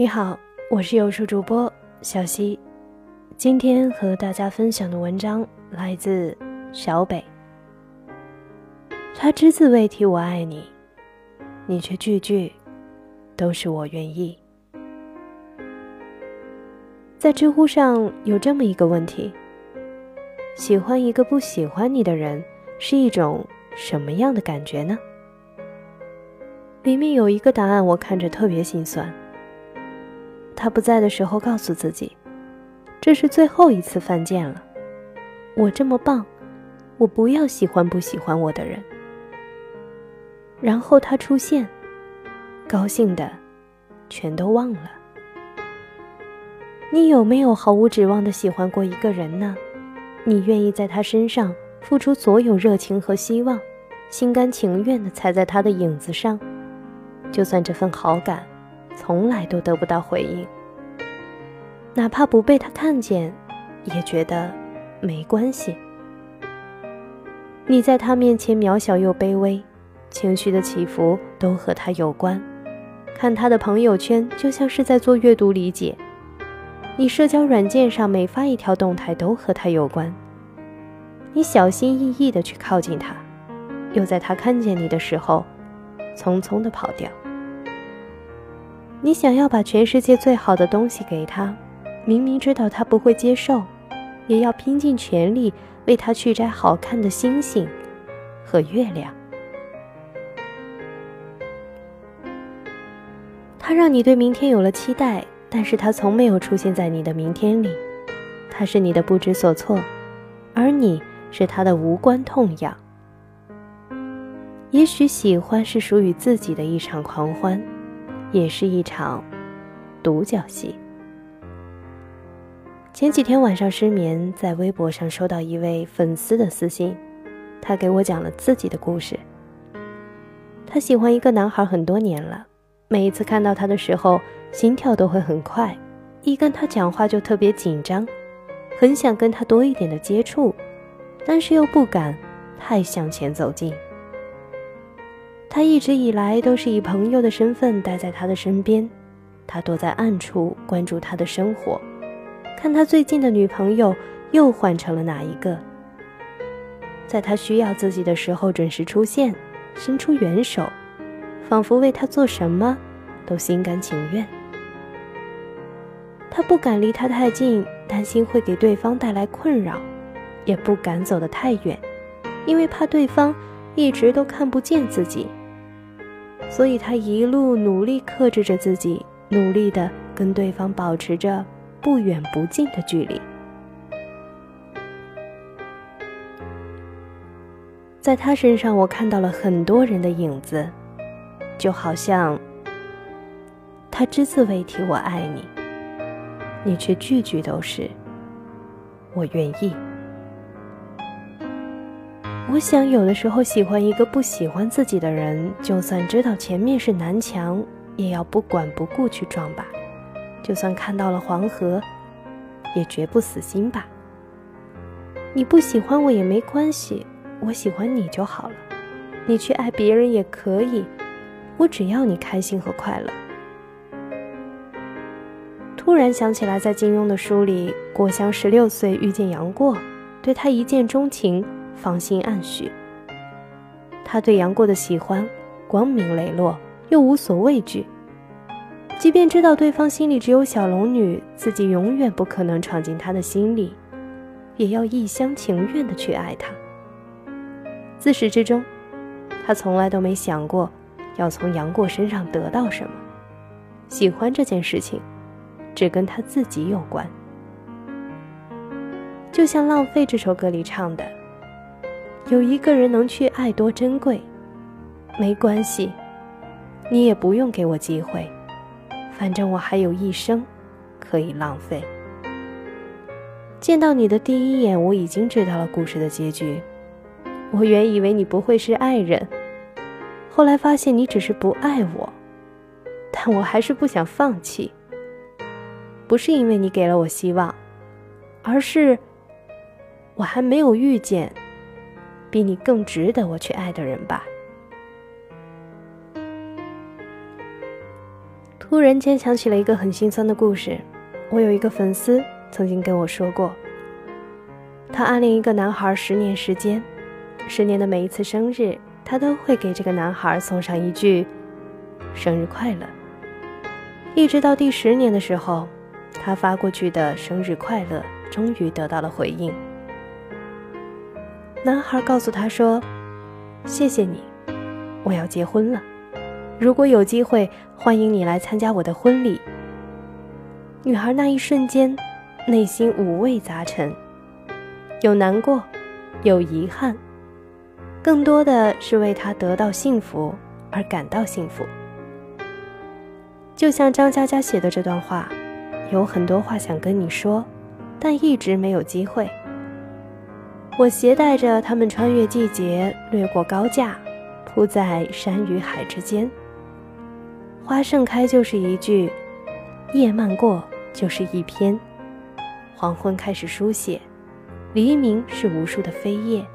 你好，我是有书主播小溪，今天和大家分享的文章来自小北。他只字未提我爱你，你却句句都是我愿意。在知乎上有这么一个问题：喜欢一个不喜欢你的人是一种什么样的感觉呢？里面有一个答案，我看着特别心酸。他不在的时候，告诉自己，这是最后一次犯贱了。我这么棒，我不要喜欢不喜欢我的人。然后他出现，高兴的全都忘了。你有没有毫无指望的喜欢过一个人呢？你愿意在他身上付出所有热情和希望，心甘情愿的踩在他的影子上，就算这份好感。从来都得不到回应，哪怕不被他看见，也觉得没关系。你在他面前渺小又卑微，情绪的起伏都和他有关。看他的朋友圈，就像是在做阅读理解。你社交软件上每发一条动态，都和他有关。你小心翼翼地去靠近他，又在他看见你的时候，匆匆地跑掉。你想要把全世界最好的东西给他，明明知道他不会接受，也要拼尽全力为他去摘好看的星星和月亮。他让你对明天有了期待，但是他从没有出现在你的明天里。他是你的不知所措，而你是他的无关痛痒。也许喜欢是属于自己的一场狂欢。也是一场独角戏。前几天晚上失眠，在微博上收到一位粉丝的私信，他给我讲了自己的故事。他喜欢一个男孩很多年了，每一次看到他的时候，心跳都会很快，一跟他讲话就特别紧张，很想跟他多一点的接触，但是又不敢太向前走近。他一直以来都是以朋友的身份待在他的身边，他躲在暗处关注他的生活，看他最近的女朋友又换成了哪一个。在他需要自己的时候准时出现，伸出援手，仿佛为他做什么都心甘情愿。他不敢离他太近，担心会给对方带来困扰，也不敢走得太远，因为怕对方一直都看不见自己。所以他一路努力克制着自己，努力的跟对方保持着不远不近的距离。在他身上，我看到了很多人的影子，就好像他只字未提“我爱你”，你却句句都是“我愿意”。我想，有的时候喜欢一个不喜欢自己的人，就算知道前面是南墙，也要不管不顾去撞吧。就算看到了黄河，也绝不死心吧。你不喜欢我也没关系，我喜欢你就好了。你去爱别人也可以，我只要你开心和快乐。突然想起来，在金庸的书里，郭襄十六岁遇见杨过，对他一见钟情。芳心暗许，他对杨过的喜欢光明磊落，又无所畏惧。即便知道对方心里只有小龙女，自己永远不可能闯进他的心里，也要一厢情愿的去爱他。自始至终，他从来都没想过要从杨过身上得到什么。喜欢这件事情，只跟他自己有关。就像《浪费》这首歌里唱的。有一个人能去爱多珍贵，没关系，你也不用给我机会，反正我还有一生可以浪费。见到你的第一眼，我已经知道了故事的结局。我原以为你不会是爱人，后来发现你只是不爱我，但我还是不想放弃。不是因为你给了我希望，而是我还没有遇见。比你更值得我去爱的人吧。突然间想起了一个很心酸的故事。我有一个粉丝曾经跟我说过，他暗恋一个男孩十年时间，十年的每一次生日，他都会给这个男孩送上一句“生日快乐”。一直到第十年的时候，他发过去的“生日快乐”终于得到了回应。男孩告诉他说：“谢谢你，我要结婚了。如果有机会，欢迎你来参加我的婚礼。”女孩那一瞬间，内心五味杂陈，有难过，有遗憾，更多的是为他得到幸福而感到幸福。就像张嘉佳写的这段话，有很多话想跟你说，但一直没有机会。我携带着他们穿越季节，掠过高架，铺在山与海之间。花盛开就是一句。夜漫过就是一篇，黄昏开始书写，黎明是无数的飞叶。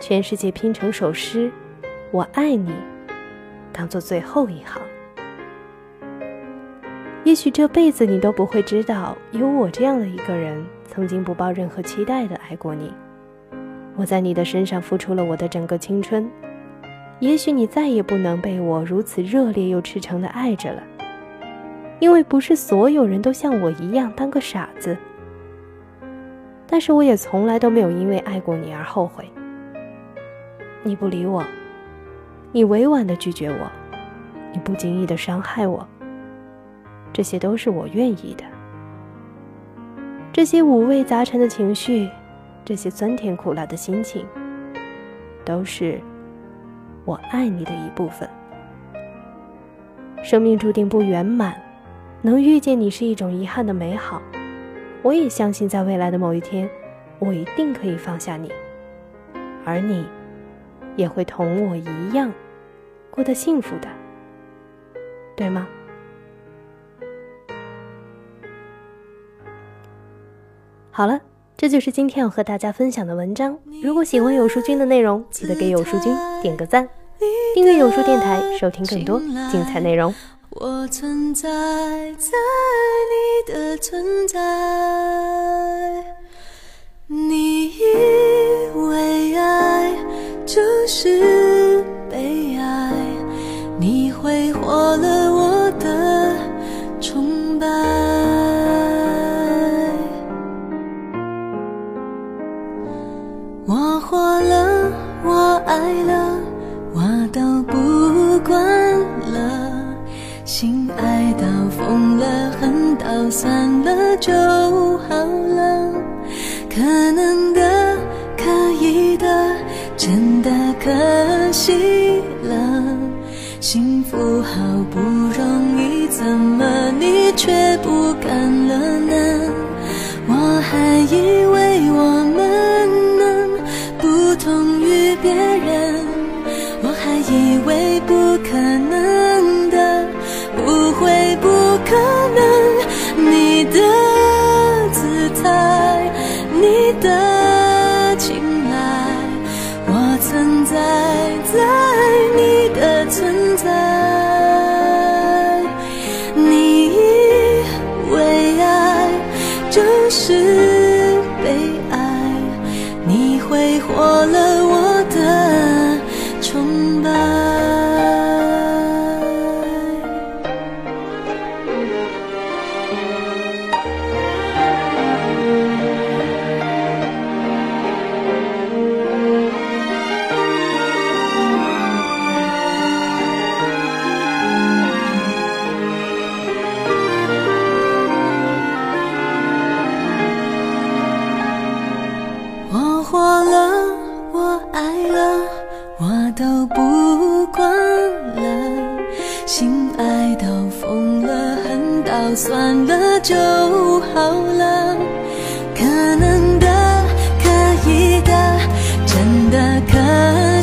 全世界拼成首诗，我爱你，当做最后一行。也许这辈子你都不会知道，有我这样的一个人，曾经不抱任何期待的爱过你。我在你的身上付出了我的整个青春，也许你再也不能被我如此热烈又赤诚的爱着了。因为不是所有人都像我一样当个傻子，但是我也从来都没有因为爱过你而后悔。你不理我，你委婉的拒绝我，你不经意的伤害我，这些都是我愿意的。这些五味杂陈的情绪，这些酸甜苦辣的心情，都是我爱你的一部分。生命注定不圆满。能遇见你是一种遗憾的美好，我也相信在未来的某一天，我一定可以放下你，而你，也会同我一样，过得幸福的，对吗？好了，这就是今天要和大家分享的文章。如果喜欢有书君的内容，记得给有书君点个赞，订阅有书电台，收听更多精彩内容。我存在在你的存在，你以为爱就是被爱，你挥霍了我算了就好了。可能的，可以的，真的可惜了。幸福好不容易，怎么你却不敢了呢？我还以为我们能不同于别人，我还以为不可能的不。会不可能，的青睐，我存在在你的存在。你以为爱就是被爱，你挥霍了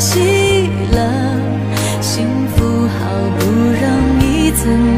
惜了。幸福好不容易，怎么？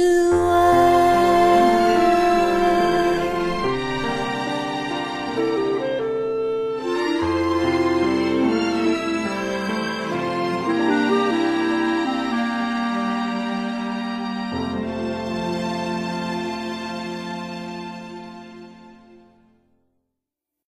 you